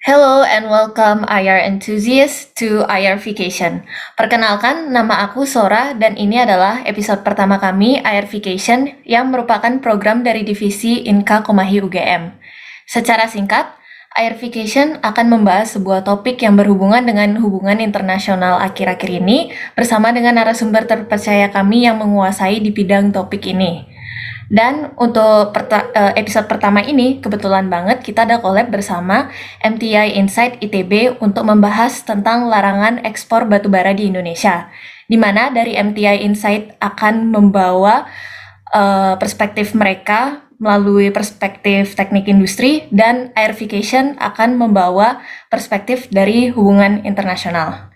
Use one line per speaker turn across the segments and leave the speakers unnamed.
Hello and welcome IR enthusiasts to IR Vacation. Perkenalkan, nama aku Sora dan ini adalah episode pertama kami IR Vacation yang merupakan program dari divisi Inka Komahi UGM. Secara singkat, IR Vacation akan membahas sebuah topik yang berhubungan dengan hubungan internasional akhir-akhir ini bersama dengan narasumber terpercaya kami yang menguasai di bidang topik ini. Dan untuk eh, episode pertama ini, kebetulan banget kita ada collab bersama MTI Insight ITB untuk membahas tentang larangan ekspor batubara di Indonesia. Di mana dari MTI Insight akan membawa uh, perspektif mereka melalui perspektif teknik industri dan Airification akan membawa perspektif dari hubungan internasional.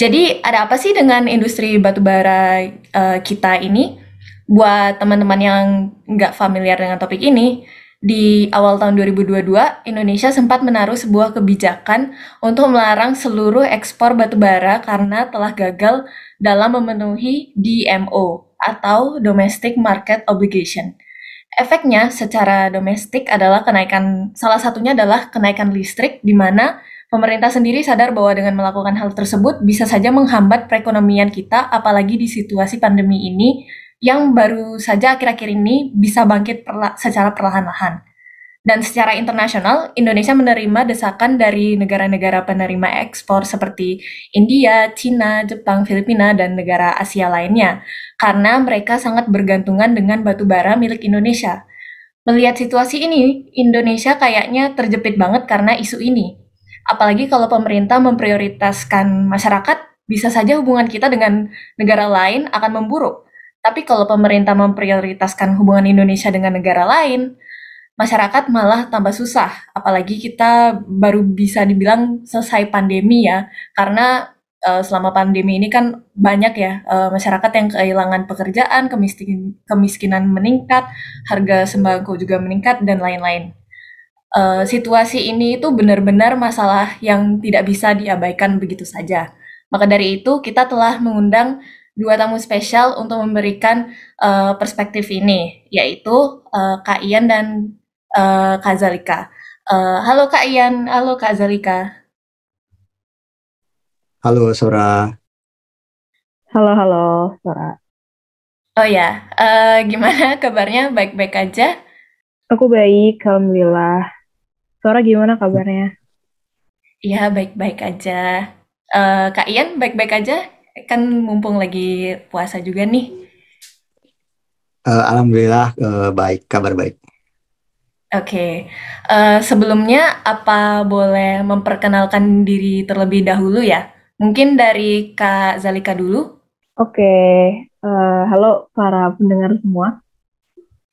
Jadi ada apa sih dengan industri batubara uh, kita ini? Buat teman-teman yang nggak familiar dengan topik ini, di awal tahun 2022, Indonesia sempat menaruh sebuah kebijakan untuk melarang seluruh ekspor batubara karena telah gagal dalam memenuhi DMO atau Domestic Market Obligation. Efeknya secara domestik adalah kenaikan, salah satunya adalah kenaikan listrik di mana pemerintah sendiri sadar bahwa dengan melakukan hal tersebut bisa saja menghambat perekonomian kita apalagi di situasi pandemi ini yang baru saja akhir-akhir ini bisa bangkit perla secara perlahan-lahan. Dan secara internasional, Indonesia menerima desakan dari negara-negara penerima ekspor seperti India, China, Jepang, Filipina, dan negara Asia lainnya, karena mereka sangat bergantungan dengan batu bara milik Indonesia. Melihat situasi ini, Indonesia kayaknya terjepit banget karena isu ini. Apalagi kalau pemerintah memprioritaskan masyarakat, bisa saja hubungan kita dengan negara lain akan memburuk tapi kalau pemerintah memprioritaskan hubungan Indonesia dengan negara lain, masyarakat malah tambah susah. Apalagi kita baru bisa dibilang selesai pandemi ya, karena uh, selama pandemi ini kan banyak ya uh, masyarakat yang kehilangan pekerjaan, kemiskin, kemiskinan meningkat, harga sembako juga meningkat dan lain-lain. Uh, situasi ini itu benar-benar masalah yang tidak bisa diabaikan begitu saja. Maka dari itu kita telah mengundang dua tamu spesial untuk memberikan uh, perspektif ini, yaitu uh, Kak Ian dan uh, Kak Zalika. Uh, halo Kak Ian, halo Kak Zalika.
Halo Sora.
Halo halo Sora.
Oh ya, uh, gimana kabarnya? Baik-baik aja?
Aku baik, alhamdulillah. Sora gimana kabarnya?
Iya, baik-baik aja. Uh, Kak Ian, baik-baik aja? Kan mumpung lagi puasa juga nih.
Uh, Alhamdulillah uh, baik, kabar baik.
Oke, okay. uh, sebelumnya apa boleh memperkenalkan diri terlebih dahulu ya? Mungkin dari Kak Zalika dulu.
Oke, okay. uh, halo para pendengar semua.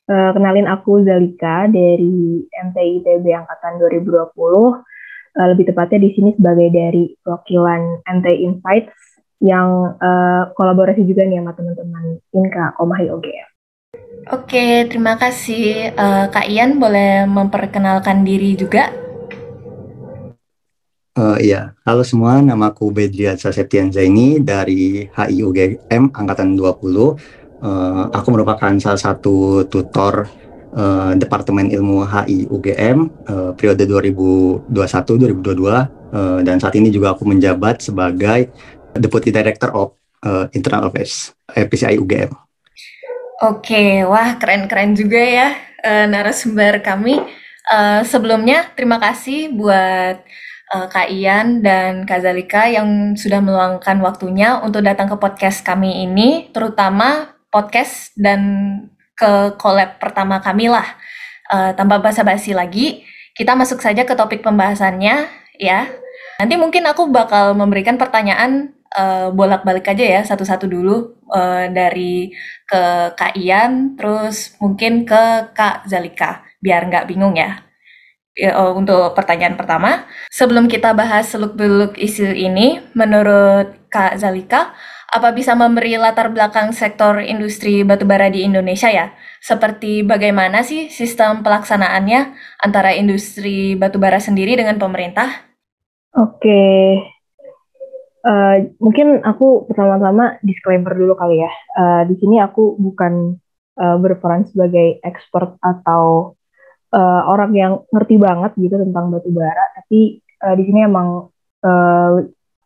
Uh, kenalin aku Zalika dari MTI ITB Angkatan 2020. Uh, lebih tepatnya di sini sebagai dari wakilan MTI Insights yang uh, kolaborasi juga nih sama teman-teman Inka Komahi OGM.
Oke, terima kasih. Uh, Kak Ian boleh memperkenalkan diri juga?
Uh, iya, halo semua, nama aku Bedrian Sasetian Zaini dari HIUGM Angkatan 20. Uh, aku merupakan salah satu tutor uh, Departemen Ilmu HI UGM uh, periode 2021-2022 uh, dan saat ini juga aku menjabat sebagai Deputy Director of uh, Internal Affairs PCI UGM.
Oke, wah keren-keren juga ya uh, narasumber kami. Uh, sebelumnya terima kasih buat uh, Kak Ian dan Kak Zalika yang sudah meluangkan waktunya untuk datang ke podcast kami ini, terutama podcast dan ke collab pertama kami lah. Uh, tanpa basa-basi lagi, kita masuk saja ke topik pembahasannya ya. Nanti mungkin aku bakal memberikan pertanyaan uh, bolak-balik aja ya satu-satu dulu uh, dari ke Kak Ian, terus mungkin ke Kak Zalika, biar nggak bingung ya. Uh, untuk pertanyaan pertama, sebelum kita bahas seluk-beluk isu ini, menurut Kak Zalika, apa bisa memberi latar belakang sektor industri batubara di Indonesia ya? Seperti bagaimana sih sistem pelaksanaannya antara industri batubara sendiri dengan pemerintah?
Oke, Uh, mungkin aku pertama-tama disclaimer dulu kali ya. Uh, di sini aku bukan uh, berperan sebagai expert atau uh, orang yang ngerti banget gitu tentang batu bara, tapi uh, di sini emang uh,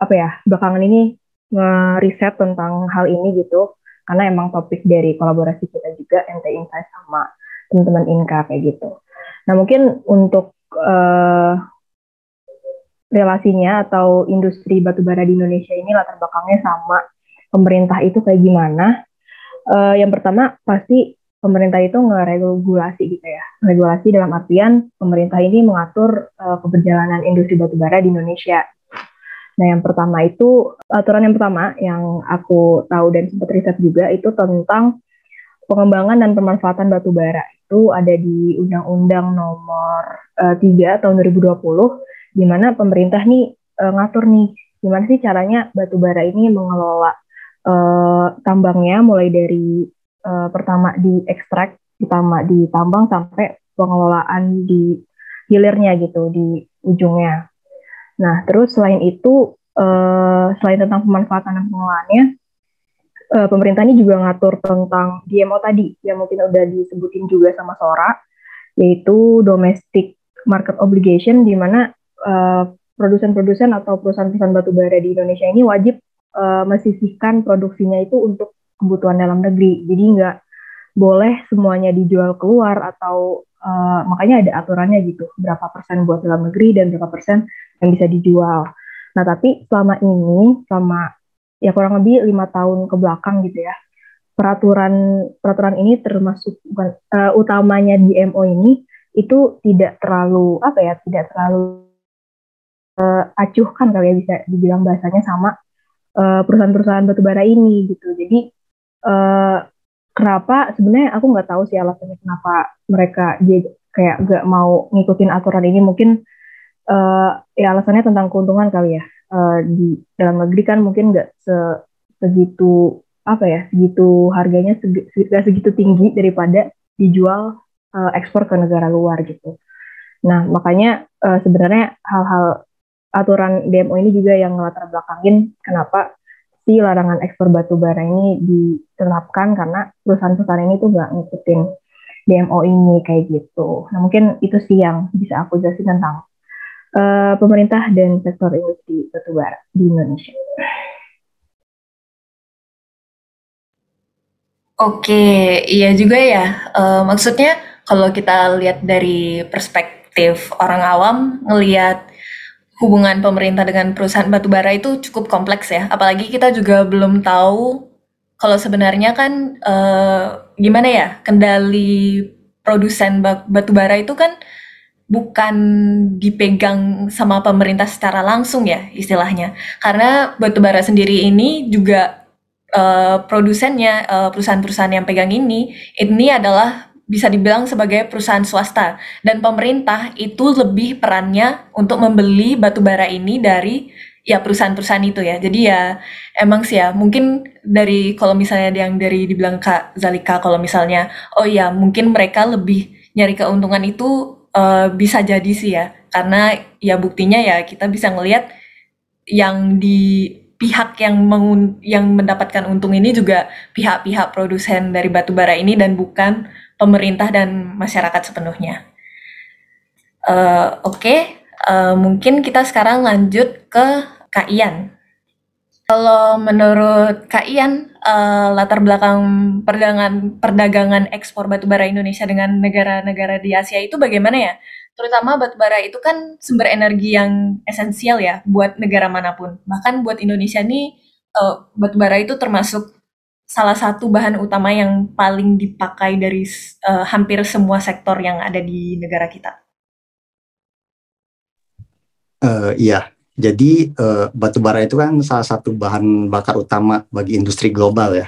apa ya belakangan ini ngeriset tentang hal ini gitu karena emang topik dari kolaborasi kita juga NT Insight sama teman-teman Inka kayak gitu. Nah mungkin untuk uh, relasinya atau industri batubara di Indonesia ini latar belakangnya sama pemerintah itu kayak gimana? Uh, yang pertama pasti pemerintah itu ngeregulasi gitu ya. Regulasi dalam artian pemerintah ini mengatur uh, keberjalanan industri batubara di Indonesia. Nah, yang pertama itu aturan yang pertama yang aku tahu dan sempat riset juga itu tentang pengembangan dan pemanfaatan batubara itu ada di Undang-Undang Nomor uh, eh, 3 tahun 2020 di mana pemerintah nih uh, ngatur nih gimana sih caranya batubara ini mengelola uh, tambangnya mulai dari uh, pertama diekstrak, pertama ditambang sampai pengelolaan di hilirnya gitu di ujungnya. Nah, terus selain itu uh, selain tentang pemanfaatan dan pengelolaannya, uh, pemerintah ini juga ngatur tentang DMO tadi yang mungkin udah disebutin juga sama Sora, yaitu domestic market obligation di mana produsen-produsen uh, atau perusahaan-perusahaan batubara di Indonesia ini wajib uh, mesisihkan produksinya itu untuk kebutuhan dalam negeri. Jadi nggak boleh semuanya dijual keluar atau uh, makanya ada aturannya gitu berapa persen buat dalam negeri dan berapa persen yang bisa dijual. Nah tapi selama ini selama ya kurang lebih lima tahun ke belakang gitu ya peraturan peraturan ini termasuk uh, utamanya di MO ini itu tidak terlalu apa ya tidak terlalu uh, acuhkan kali ya bisa dibilang bahasanya sama uh, perusahaan-perusahaan batubara ini gitu. Jadi uh, kenapa sebenarnya aku nggak tahu sih alasannya kenapa mereka dia kayak nggak mau ngikutin aturan ini mungkin uh, ya alasannya tentang keuntungan kali ya uh, di dalam negeri kan mungkin nggak se segitu apa ya segitu harganya segi, segitu tinggi daripada dijual uh, ekspor ke negara luar gitu. Nah makanya uh, sebenarnya hal-hal aturan DMO ini juga yang latar belakangin kenapa si larangan ekspor batu bara ini diterapkan karena perusahaan-perusahaan ini tuh nggak ngikutin DMO ini kayak gitu. Nah mungkin itu sih yang bisa aku jelasin tentang uh, pemerintah dan sektor industri batu bara di Indonesia.
Oke, iya juga ya. Uh, maksudnya kalau kita lihat dari perspektif orang awam, ngelihat hubungan pemerintah dengan perusahaan batubara itu cukup kompleks ya. Apalagi kita juga belum tahu kalau sebenarnya kan uh, gimana ya kendali produsen batubara itu kan bukan dipegang sama pemerintah secara langsung ya istilahnya. Karena batubara sendiri ini juga uh, produsennya uh, perusahaan-perusahaan yang pegang ini ini adalah bisa dibilang sebagai perusahaan swasta dan pemerintah itu lebih perannya untuk membeli batu bara ini dari ya perusahaan-perusahaan itu ya. Jadi ya emang sih ya mungkin dari kalau misalnya yang dari dibilang Kak Zalika kalau misalnya oh ya mungkin mereka lebih nyari keuntungan itu uh, bisa jadi sih ya. Karena ya buktinya ya kita bisa ngelihat yang di pihak yang mengun yang mendapatkan untung ini juga pihak-pihak produsen dari batu bara ini dan bukan pemerintah dan masyarakat sepenuhnya. Uh, Oke, okay. uh, eh, mungkin kita sekarang lanjut ke Kak Ian. Kalau menurut Kak Ian, uh, latar belakang perdagangan perdagangan ekspor batubara Indonesia dengan negara-negara di Asia itu bagaimana ya? Terutama batubara itu kan sumber energi yang esensial ya buat negara mana pun. Bahkan buat Indonesia nih uh, batubara itu termasuk salah satu bahan utama yang paling dipakai dari uh, hampir semua sektor yang ada di negara kita.
Uh, iya, jadi uh, batu bara itu kan salah satu bahan bakar utama bagi industri global ya.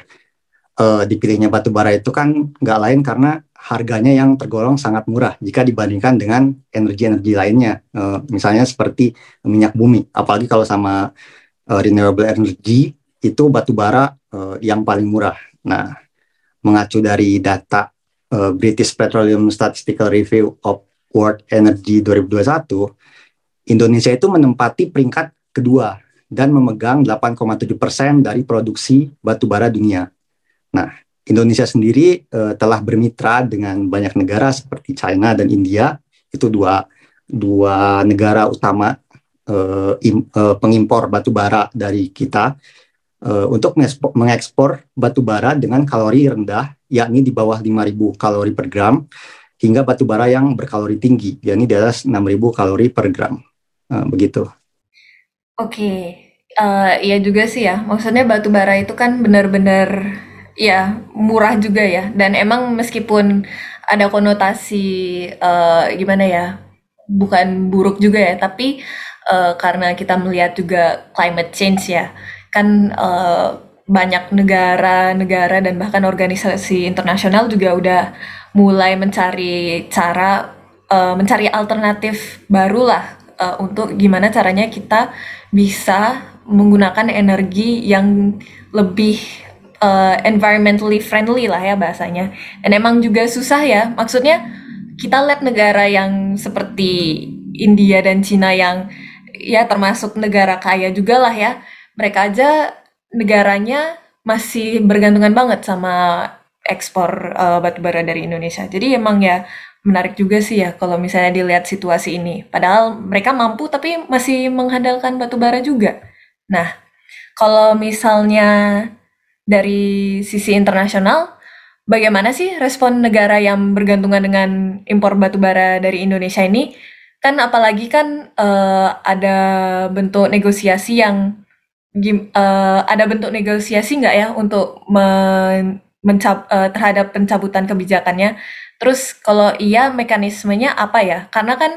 Uh, dipilihnya batu bara itu kan nggak lain karena harganya yang tergolong sangat murah jika dibandingkan dengan energi-energi lainnya, uh, misalnya seperti minyak bumi. Apalagi kalau sama uh, renewable energy itu batu bara uh, yang paling murah. Nah, mengacu dari data uh, British Petroleum Statistical Review of World Energy 2021, Indonesia itu menempati peringkat kedua dan memegang 8,7 persen dari produksi batu bara dunia. Nah, Indonesia sendiri uh, telah bermitra dengan banyak negara seperti China dan India, itu dua dua negara utama uh, im, uh, pengimpor batu bara dari kita uh, untuk mengekspor batu bara dengan kalori rendah, yakni di bawah 5.000 kalori per gram, hingga batu bara yang berkalori tinggi, yakni di atas 6.000 kalori per gram. Uh, begitu.
Oke, uh, iya juga sih ya. Maksudnya batu bara itu kan benar-benar ya murah juga ya. Dan emang meskipun ada konotasi uh, gimana ya bukan buruk juga ya tapi uh, karena kita melihat juga climate change ya kan uh, banyak negara-negara dan bahkan organisasi internasional juga udah mulai mencari cara uh, mencari alternatif baru lah uh, untuk gimana caranya kita bisa menggunakan energi yang lebih uh, environmentally friendly lah ya bahasanya. Dan emang juga susah ya. Maksudnya kita lihat negara yang seperti India dan Cina yang ya termasuk negara kaya juga lah ya. Mereka aja negaranya masih bergantungan banget sama ekspor uh, batu bara dari Indonesia. Jadi emang ya menarik juga sih ya kalau misalnya dilihat situasi ini. Padahal mereka mampu tapi masih mengandalkan batu bara juga. Nah, kalau misalnya dari sisi internasional, bagaimana sih respon negara yang bergantungan dengan impor batu bara dari Indonesia ini? Kan apalagi kan uh, ada bentuk negosiasi yang uh, ada bentuk negosiasi nggak ya untuk men, mencab, uh, terhadap pencabutan kebijakannya? Terus kalau iya mekanismenya apa ya? Karena kan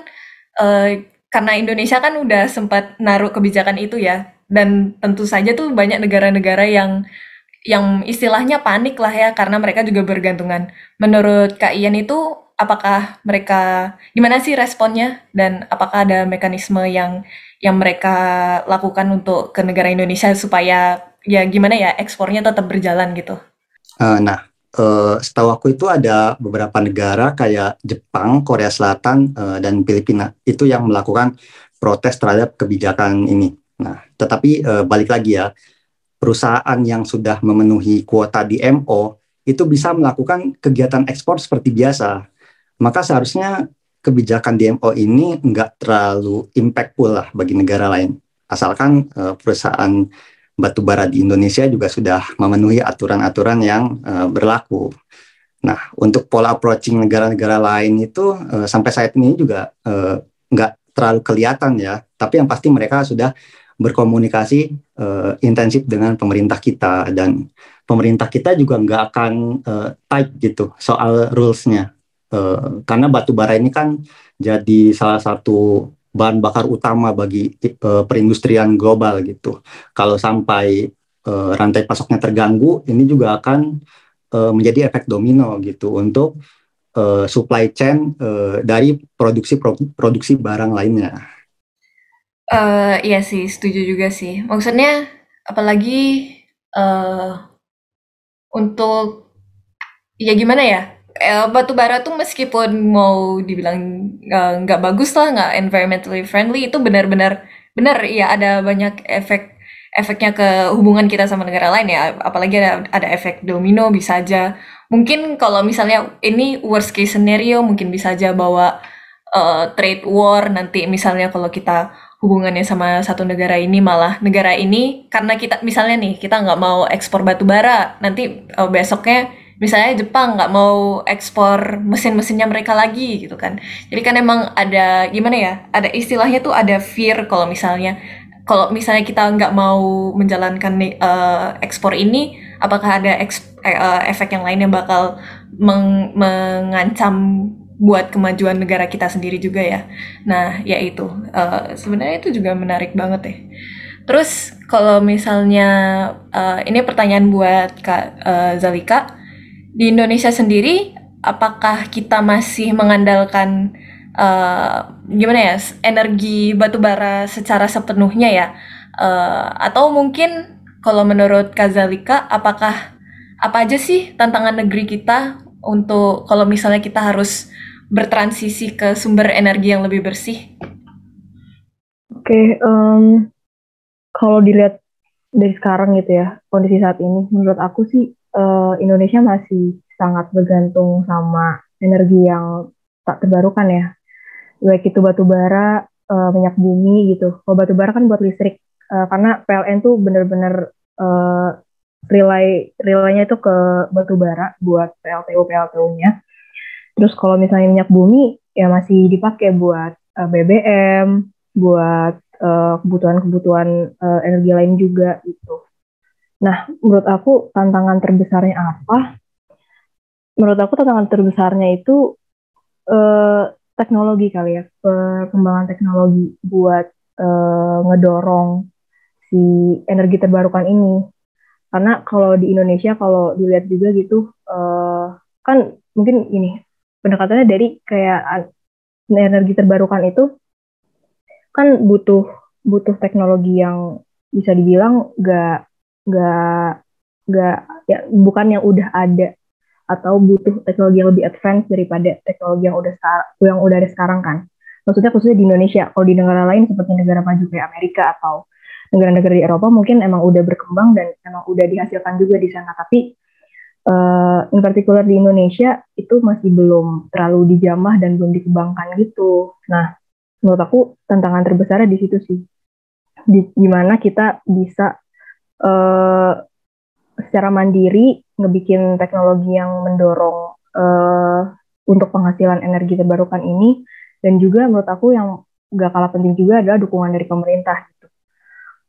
uh, karena Indonesia kan udah sempat naruh kebijakan itu ya, dan tentu saja tuh banyak negara-negara yang yang istilahnya panik lah ya karena mereka juga bergantungan. Menurut Kak Ian itu apakah mereka gimana sih responnya dan apakah ada mekanisme yang yang mereka lakukan untuk ke negara Indonesia supaya ya gimana ya ekspornya tetap berjalan gitu?
Uh, nah, uh, setahu aku itu ada beberapa negara kayak Jepang, Korea Selatan, uh, dan Filipina itu yang melakukan protes terhadap kebijakan ini. Nah, tetapi uh, balik lagi ya, perusahaan yang sudah memenuhi kuota DMO itu bisa melakukan kegiatan ekspor seperti biasa. Maka seharusnya kebijakan DMO ini nggak terlalu impactful lah bagi negara lain. Asalkan uh, perusahaan batubara di Indonesia juga sudah memenuhi aturan-aturan yang uh, berlaku. Nah, untuk pola approaching negara-negara lain itu uh, sampai saat ini juga uh, terlalu kelihatan ya. Tapi yang pasti mereka sudah berkomunikasi uh, intensif dengan pemerintah kita dan pemerintah kita juga nggak akan uh, tight gitu soal rulesnya uh, karena batu bara ini kan jadi salah satu bahan bakar utama bagi uh, perindustrian global gitu kalau sampai uh, rantai pasoknya terganggu ini juga akan menjadi efek domino gitu untuk supply chain dari produksi produksi barang lainnya.
Uh, iya sih, setuju juga sih. Maksudnya apalagi, uh, untuk ya gimana ya, eh, batu bara tuh meskipun mau dibilang, nggak bagus lah, nggak environmentally friendly, itu benar-benar benar ya ada banyak efek efeknya ke hubungan kita sama negara lain ya, apalagi ada ada efek domino bisa aja. Mungkin kalau misalnya ini worst case scenario mungkin bisa aja bawa, uh, trade war nanti. Misalnya kalau kita hubungannya sama satu negara ini malah negara ini karena kita misalnya nih kita nggak mau ekspor batu bara nanti uh, besoknya misalnya Jepang nggak mau ekspor mesin-mesinnya mereka lagi gitu kan jadi kan emang ada gimana ya ada istilahnya tuh ada fear kalau misalnya kalau misalnya kita nggak mau menjalankan uh, ekspor ini apakah ada uh, efek yang lain yang bakal meng mengancam buat kemajuan negara kita sendiri juga ya. Nah, ya itu uh, sebenarnya itu juga menarik banget ya. Terus kalau misalnya uh, ini pertanyaan buat Kak uh, Zalika di Indonesia sendiri, apakah kita masih mengandalkan uh, gimana ya energi batu bara secara sepenuhnya ya? Uh, atau mungkin kalau menurut Kak Zalika, apakah apa aja sih tantangan negeri kita untuk kalau misalnya kita harus bertransisi ke sumber energi yang lebih bersih?
Oke, um, kalau dilihat dari sekarang gitu ya, kondisi saat ini, menurut aku sih uh, Indonesia masih sangat bergantung sama energi yang tak terbarukan ya. Baik itu batu bara uh, minyak bumi gitu. Kalau batu bara kan buat listrik uh, karena PLN tuh bener-bener uh, relay relaynya itu ke batu bara buat PLTU PLTU-nya. Terus kalau misalnya minyak bumi ya masih dipakai buat uh, BBM, buat kebutuhan-kebutuhan uh, energi lain juga gitu. Nah, menurut aku tantangan terbesarnya apa? Menurut aku tantangan terbesarnya itu uh, teknologi kali ya, perkembangan teknologi buat uh, ngedorong si energi terbarukan ini. Karena kalau di Indonesia kalau dilihat juga gitu, uh, kan mungkin ini pendekatannya dari kayak energi terbarukan itu kan butuh butuh teknologi yang bisa dibilang gak nggak nggak ya bukan yang udah ada atau butuh teknologi yang lebih advance daripada teknologi yang udah yang udah ada sekarang kan. Maksudnya khususnya di Indonesia. Kalau di negara lain seperti negara maju kayak Amerika atau negara-negara di Eropa mungkin emang udah berkembang dan emang udah dihasilkan juga di sana. Tapi uh, in particular di Indonesia itu masih belum terlalu dijamah dan belum dikembangkan gitu. Nah menurut aku tantangan terbesarnya di situ sih. Di gimana kita bisa uh, secara mandiri ngebikin teknologi yang mendorong uh, untuk penghasilan energi terbarukan ini dan juga menurut aku yang gak kalah penting juga adalah dukungan dari pemerintah gitu.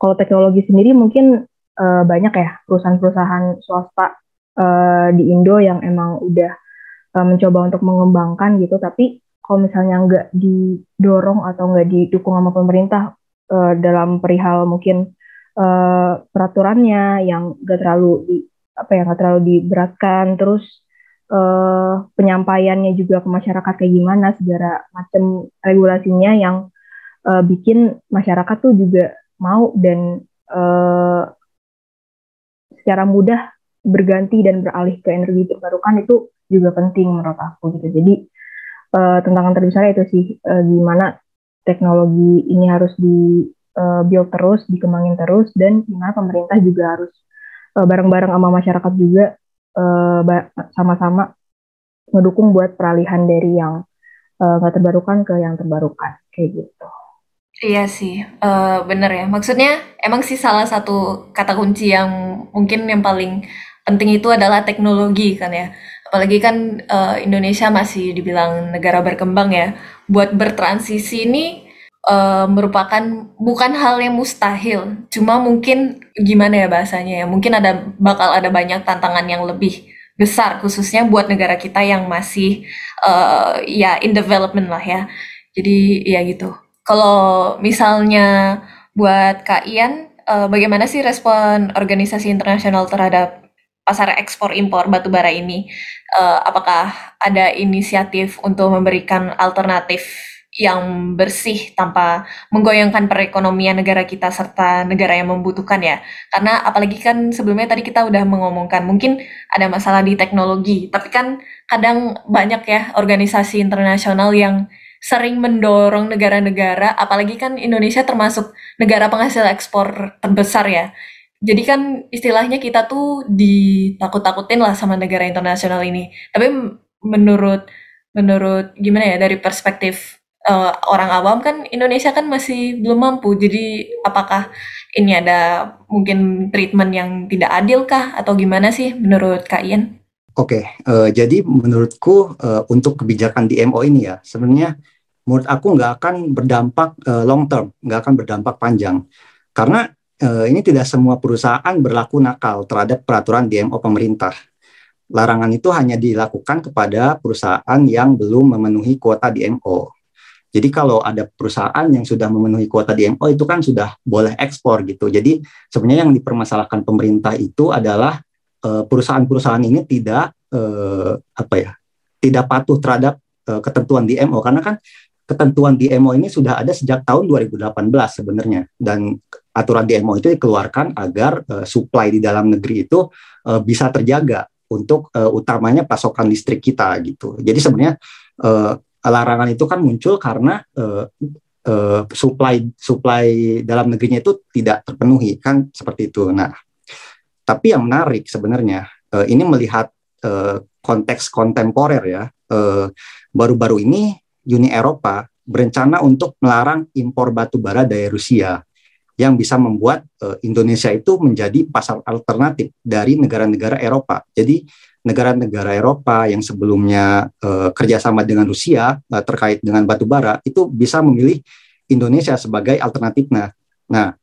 Kalau teknologi sendiri mungkin uh, banyak ya perusahaan-perusahaan swasta uh, di Indo yang emang udah uh, mencoba untuk mengembangkan gitu, tapi kalau misalnya nggak didorong atau nggak didukung sama pemerintah uh, dalam perihal mungkin uh, peraturannya yang gak terlalu di apa ya gak terlalu diberatkan. Terus uh, penyampaiannya juga ke masyarakat kayak gimana segala macam regulasinya yang uh, bikin masyarakat tuh juga mau dan uh, secara mudah berganti dan beralih ke energi terbarukan itu juga penting menurut aku gitu. Jadi uh, tantangan terbesar itu sih uh, gimana teknologi ini harus di uh, build terus, dikembangin terus, dan gimana pemerintah juga harus uh, bareng-bareng sama masyarakat juga uh, sama-sama ngedukung buat peralihan dari yang nggak uh, terbarukan ke yang terbarukan kayak gitu.
Iya sih, uh, bener ya. Maksudnya emang sih salah satu kata kunci yang mungkin yang paling penting itu adalah teknologi kan ya. Apalagi kan uh, Indonesia masih dibilang negara berkembang ya. Buat bertransisi ini uh, merupakan bukan hal yang mustahil, cuma mungkin gimana ya bahasanya ya, mungkin ada bakal ada banyak tantangan yang lebih besar khususnya buat negara kita yang masih uh, ya in development lah ya. Jadi ya gitu. Kalau misalnya buat Kak Ian, uh, bagaimana sih respon organisasi internasional terhadap pasar ekspor impor batubara ini? Uh, apakah ada inisiatif untuk memberikan alternatif yang bersih tanpa menggoyangkan perekonomian negara kita serta negara yang membutuhkan ya. Karena apalagi kan sebelumnya tadi kita udah mengomongkan mungkin ada masalah di teknologi, tapi kan kadang banyak ya organisasi internasional yang sering mendorong negara-negara, apalagi kan Indonesia termasuk negara penghasil ekspor terbesar ya. Jadi kan istilahnya kita tuh ditakut-takutin lah sama negara internasional ini. Tapi menurut menurut gimana ya dari perspektif uh, orang awam kan Indonesia kan masih belum mampu. Jadi apakah ini ada mungkin treatment yang tidak adil kah atau gimana sih menurut Kak Ian?
Oke, okay, uh, eh, jadi menurutku uh, untuk kebijakan di MO ini ya sebenarnya menurut aku nggak akan berdampak uh, long term, nggak akan berdampak panjang karena uh, ini tidak semua perusahaan berlaku nakal terhadap peraturan DMO pemerintah. Larangan itu hanya dilakukan kepada perusahaan yang belum memenuhi kuota DMO. Jadi kalau ada perusahaan yang sudah memenuhi kuota DMO itu kan sudah boleh ekspor gitu. Jadi sebenarnya yang dipermasalahkan pemerintah itu adalah uh, perusahaan-perusahaan ini tidak uh, apa ya, tidak patuh terhadap uh, ketentuan DMO karena kan ketentuan DMO ini sudah ada sejak tahun 2018 sebenarnya dan aturan DMO itu dikeluarkan agar uh, supply di dalam negeri itu uh, bisa terjaga untuk uh, utamanya pasokan listrik kita gitu. Jadi sebenarnya uh, larangan itu kan muncul karena uh, uh, supply supply dalam negerinya itu tidak terpenuhi kan seperti itu. Nah, tapi yang menarik sebenarnya uh, ini melihat uh, konteks kontemporer ya. baru baru-baru ini Uni Eropa berencana untuk melarang impor batu bara dari Rusia yang bisa membuat uh, Indonesia itu menjadi pasar alternatif dari negara-negara Eropa. Jadi negara-negara Eropa yang sebelumnya uh, kerjasama dengan Rusia uh, terkait dengan batu bara itu bisa memilih Indonesia sebagai alternatifnya. Nah,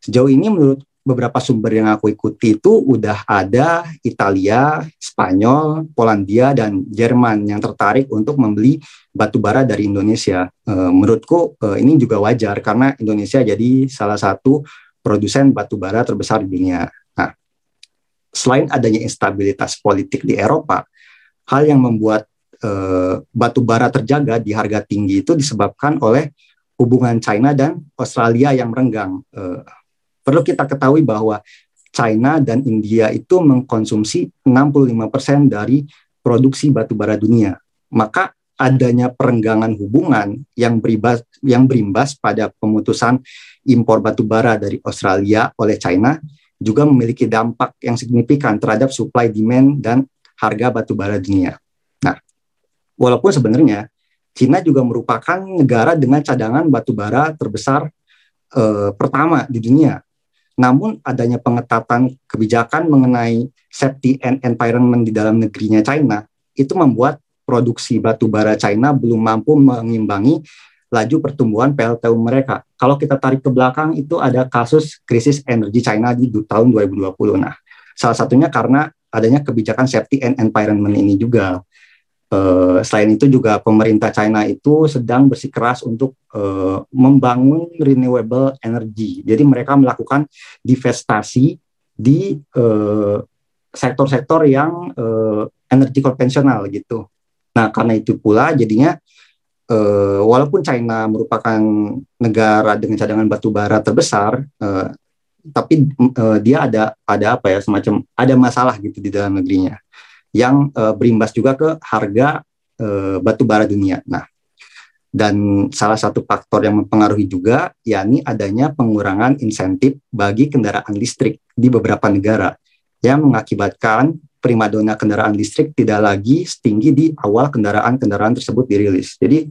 sejauh ini menurut beberapa sumber yang aku ikuti itu udah ada Italia, Spanyol, Polandia dan Jerman yang tertarik untuk membeli batu bara dari Indonesia. E, menurutku e, ini juga wajar karena Indonesia jadi salah satu produsen batu bara terbesar di dunia. Selain adanya instabilitas politik di Eropa, hal yang membuat e, batu bara terjaga di harga tinggi itu disebabkan oleh hubungan China dan Australia yang merenggang. E, Perlu kita ketahui bahwa China dan India itu mengkonsumsi 65% dari produksi batu bara dunia. Maka adanya perenggangan hubungan yang berimbas yang berimbas pada pemutusan impor batu bara dari Australia oleh China juga memiliki dampak yang signifikan terhadap supply demand dan harga batu bara dunia. Nah, walaupun sebenarnya China juga merupakan negara dengan cadangan batu bara terbesar eh, pertama di dunia namun adanya pengetatan kebijakan mengenai safety and environment di dalam negerinya China itu membuat produksi batu bara China belum mampu mengimbangi laju pertumbuhan PLTU mereka. Kalau kita tarik ke belakang itu ada kasus krisis energi China di tahun 2020. Nah, salah satunya karena adanya kebijakan safety and environment ini juga. Uh, selain itu juga pemerintah China itu sedang bersikeras untuk uh, membangun renewable energy. Jadi mereka melakukan divestasi di eh, sektor-sektor yang uh, energi konvensional gitu. Nah karena itu pula jadinya uh, walaupun China merupakan negara dengan cadangan batu bara terbesar, uh, tapi uh, dia ada ada apa ya semacam ada masalah gitu di dalam negerinya yang uh, berimbas juga ke harga uh, batu bara dunia. Nah, dan salah satu faktor yang mempengaruhi juga yakni adanya pengurangan insentif bagi kendaraan listrik di beberapa negara yang mengakibatkan primadona kendaraan listrik tidak lagi setinggi di awal kendaraan-kendaraan tersebut dirilis. Jadi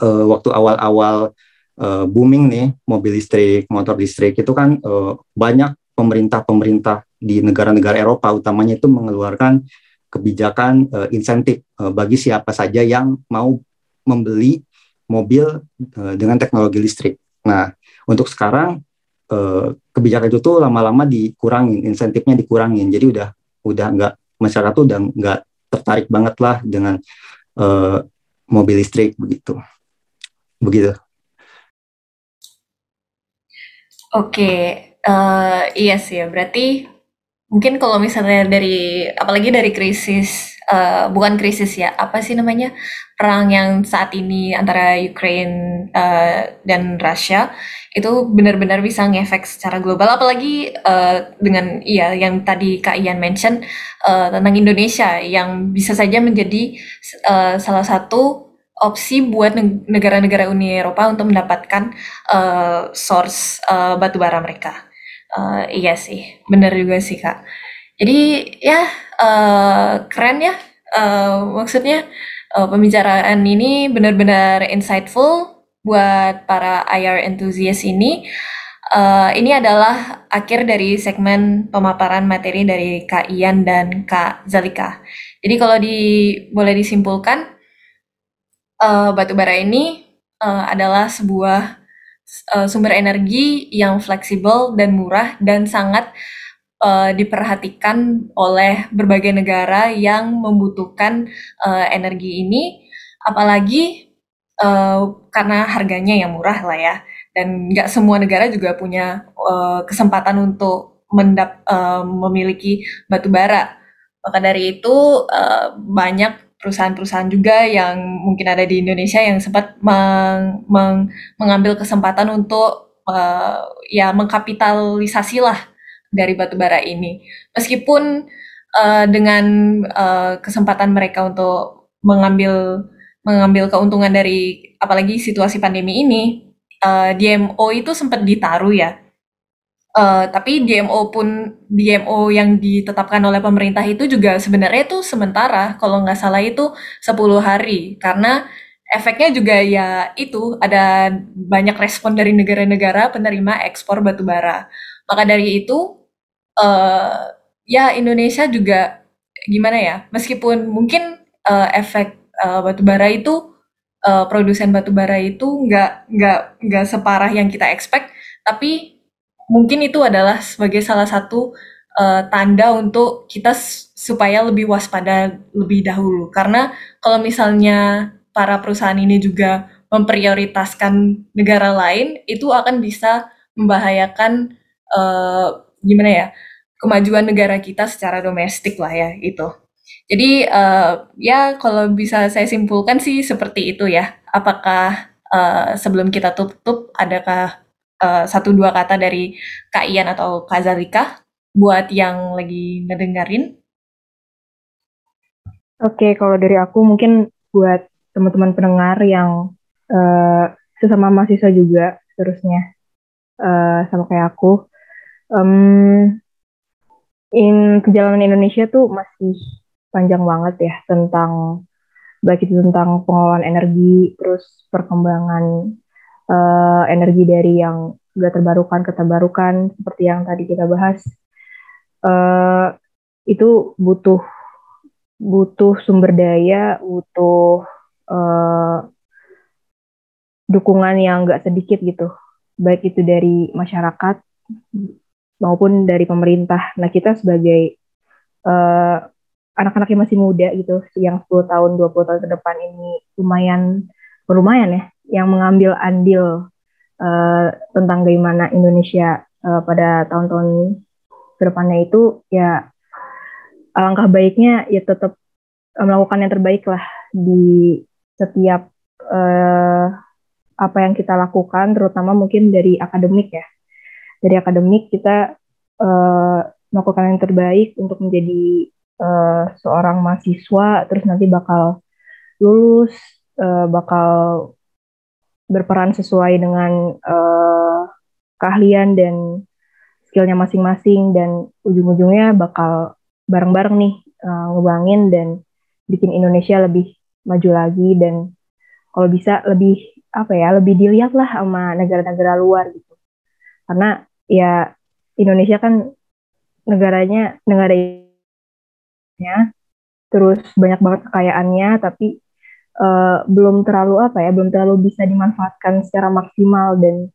uh, waktu awal-awal uh, booming nih mobil listrik, motor listrik itu kan uh, banyak pemerintah-pemerintah di negara-negara Eropa utamanya itu mengeluarkan kebijakan uh, insentif uh, bagi siapa saja yang mau membeli mobil uh, dengan teknologi listrik. Nah, untuk sekarang uh, kebijakan itu tuh lama-lama dikurangin, insentifnya dikurangin. Jadi udah udah nggak masyarakat tuh udah nggak tertarik banget lah dengan uh, mobil listrik begitu. Begitu.
Oke, uh, iya sih ya. Berarti Mungkin kalau misalnya dari apalagi dari krisis, uh, bukan krisis ya, apa sih namanya, perang yang saat ini antara Ukraine, uh, dan Rusia, itu benar-benar bisa ngefek secara global. Apalagi, uh, dengan iya, yang tadi Kak Ian mention, uh, tentang Indonesia yang bisa saja menjadi, uh, salah satu opsi buat negara-negara Uni Eropa untuk mendapatkan, uh, source, uh, batu bara mereka. Uh, iya sih, bener juga sih Kak. Jadi ya uh, keren ya, uh, maksudnya uh, pembicaraan ini benar-benar insightful buat para IR enthusiast ini. Uh, ini adalah akhir dari segmen pemaparan materi dari Kak Ian dan Kak Zalika. Jadi kalau di, boleh disimpulkan, uh, batu bara ini uh, adalah sebuah uh, sumber energi yang fleksibel dan murah dan sangat uh, diperhatikan oleh berbagai negara yang membutuhkan uh, energi ini, apalagi uh, karena harganya yang murah lah ya, dan nggak semua negara juga punya uh, kesempatan untuk mendap uh, memiliki batu bara. Maka dari itu uh, banyak perusahaan-perusahaan juga yang mungkin ada di Indonesia yang sempat meng, meng, mengambil kesempatan untuk uh, ya mengkapitalisasi lah dari batubara ini. Meskipun uh, dengan uh, kesempatan mereka untuk mengambil mengambil keuntungan dari apalagi situasi pandemi ini, uh, DMO itu sempat ditaruh ya Uh, tapi DMO pun DMO yang ditetapkan oleh pemerintah itu juga sebenarnya itu sementara kalau nggak salah itu 10 hari karena efeknya juga ya itu ada banyak respon dari negara-negara penerima ekspor batu bara. Maka dari itu uh, ya Indonesia juga gimana ya? Meskipun mungkin uh, efek uh, batu bara itu uh, produsen batu bara itu nggak nggak nggak separah yang kita expect, tapi mungkin itu adalah sebagai salah satu uh, tanda untuk kita supaya lebih waspada lebih dahulu. Karena kalau misalnya para perusahaan ini juga memprioritaskan negara lain, itu akan bisa membahayakan uh, gimana ya kemajuan negara kita secara domestik lah ya itu. Jadi uh, ya kalau bisa saya simpulkan sih seperti itu ya. Apakah uh, sebelum kita tutup adakah uh, satu dua kata dari Kak Ian atau Kak Zalika buat yang lagi ngedengerin?
Oke, kalau dari aku mungkin buat teman-teman pendengar yang uh, sesama mahasiswa juga terusnya uh, sama kayak aku, um, in perjalanan Indonesia tuh masih panjang banget ya tentang baik itu tentang pengelolaan energi, terus perkembangan uh, energi dari yang gak terbarukan ke terbarukan seperti yang tadi kita bahas uh, itu butuh butuh sumber daya, butuh uh, dukungan yang nggak sedikit gitu, baik itu dari masyarakat maupun dari pemerintah. Nah kita sebagai uh, anak-anak yang masih muda gitu, yang 10 tahun, 20 tahun ke depan ini lumayan, lumayan ya, yang mengambil andil uh, tentang bagaimana Indonesia uh, pada tahun-tahun ke depannya itu ya alangkah baiknya ya tetap eh, melakukan yang terbaik lah di setiap uh, apa yang kita lakukan, terutama mungkin dari akademik ya. Dari akademik kita uh, melakukan yang terbaik untuk menjadi uh, seorang mahasiswa, terus nanti bakal lulus, uh, bakal berperan sesuai dengan uh, keahlian dan skillnya masing-masing dan ujung-ujungnya bakal bareng-bareng nih uh, ngebangin dan bikin Indonesia lebih maju lagi dan kalau bisa lebih apa ya lebih dilihat lah sama negara-negara luar gitu. Karena ya Indonesia kan negaranya negaranya terus banyak banget kekayaannya tapi uh, belum terlalu apa ya belum terlalu bisa dimanfaatkan secara maksimal dan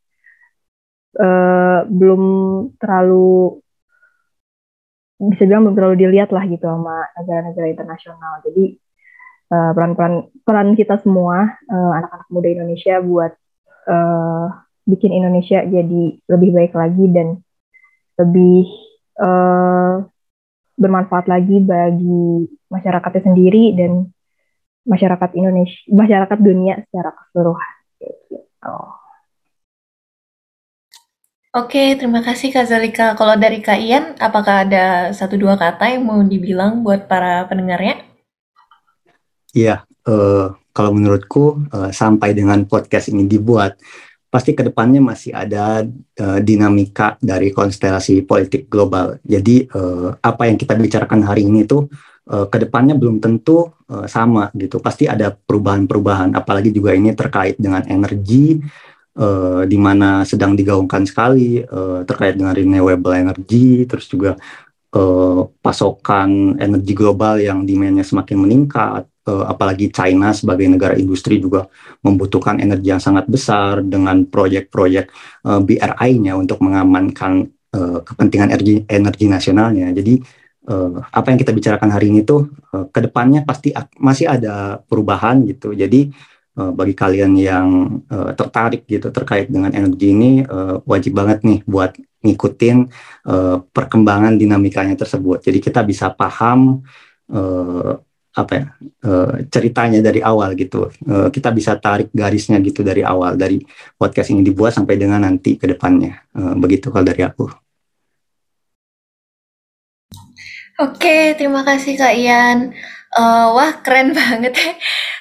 uh, belum terlalu bisa bilang belum terlalu dilihat lah gitu sama negara-negara internasional. Jadi uh, peran-peran peran kita semua uh, anak-anak muda Indonesia buat uh, bikin Indonesia jadi lebih baik lagi dan lebih uh, bermanfaat lagi bagi masyarakatnya sendiri dan masyarakat Indonesia, masyarakat dunia secara keseluruhan. Gitu.
Oke, terima kasih Kak Zalika. Kalau dari Kak Ian, apakah ada satu dua kata yang mau dibilang buat para pendengarnya?
Iya, uh, kalau menurutku uh, sampai dengan podcast ini dibuat, pasti ke depannya masih ada uh, dinamika dari konstelasi politik global. Jadi uh, apa yang kita bicarakan hari ini tuh uh, ke depannya belum tentu uh, sama gitu. Pasti ada perubahan-perubahan. Apalagi juga ini terkait dengan energi uh, di mana sedang digaungkan sekali uh, terkait dengan renewable energy, terus juga uh, pasokan energi global yang demandnya semakin meningkat, apalagi China sebagai negara industri juga membutuhkan energi yang sangat besar dengan proyek-proyek BRI-nya untuk mengamankan kepentingan energi energi nasionalnya. Jadi uh, apa yang kita bicarakan hari ini tuh uh, ke depannya pasti masih ada perubahan gitu. Jadi uh, bagi kalian yang uh, tertarik gitu terkait dengan energi ini uh, wajib banget nih buat ngikutin uh, perkembangan dinamikanya tersebut. Jadi kita bisa paham uh, apa ya uh, ceritanya dari awal gitu. Uh, kita bisa tarik garisnya gitu dari awal dari podcast ini dibuat sampai dengan nanti ke depannya. Uh, begitu kalau dari aku.
Oke, terima kasih Kak Ian. Uh, wah, keren banget ya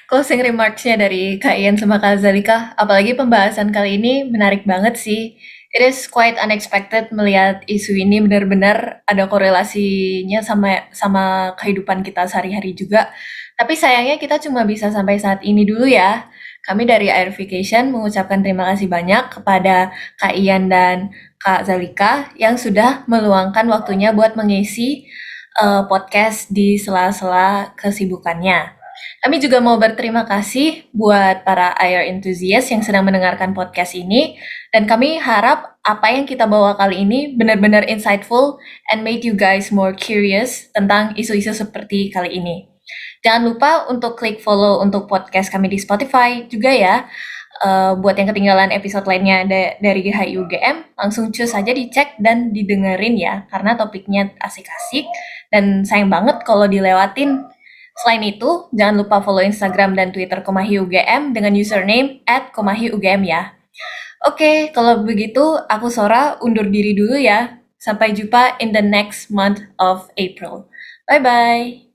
closing remarks-nya dari Kak Ian sama Kak Zalika. Apalagi pembahasan kali ini menarik banget sih. It is quite unexpected melihat isu ini benar-benar ada korelasinya sama sama kehidupan kita sehari-hari juga. Tapi sayangnya kita cuma bisa sampai saat ini dulu ya. Kami dari Airification mengucapkan terima kasih banyak kepada Kak Ian dan Kak Zalika yang sudah meluangkan waktunya buat mengisi uh, podcast di sela-sela kesibukannya. Kami juga mau berterima kasih buat para IR enthusiast yang sedang mendengarkan podcast ini dan kami harap apa yang kita bawa kali ini benar-benar insightful and made you guys more curious tentang isu-isu seperti kali ini. Jangan lupa untuk klik follow untuk podcast kami di Spotify juga ya. Uh, buat yang ketinggalan episode lainnya da dari HIUGM, langsung cus saja dicek dan didengerin ya, karena topiknya asik-asik dan sayang banget kalau dilewatin. Selain itu, jangan lupa follow Instagram dan Twitter Komahi UGM dengan username at Komahi ya. Oke, kalau begitu aku Sora undur diri dulu ya. Sampai jumpa in the next month of April. Bye-bye.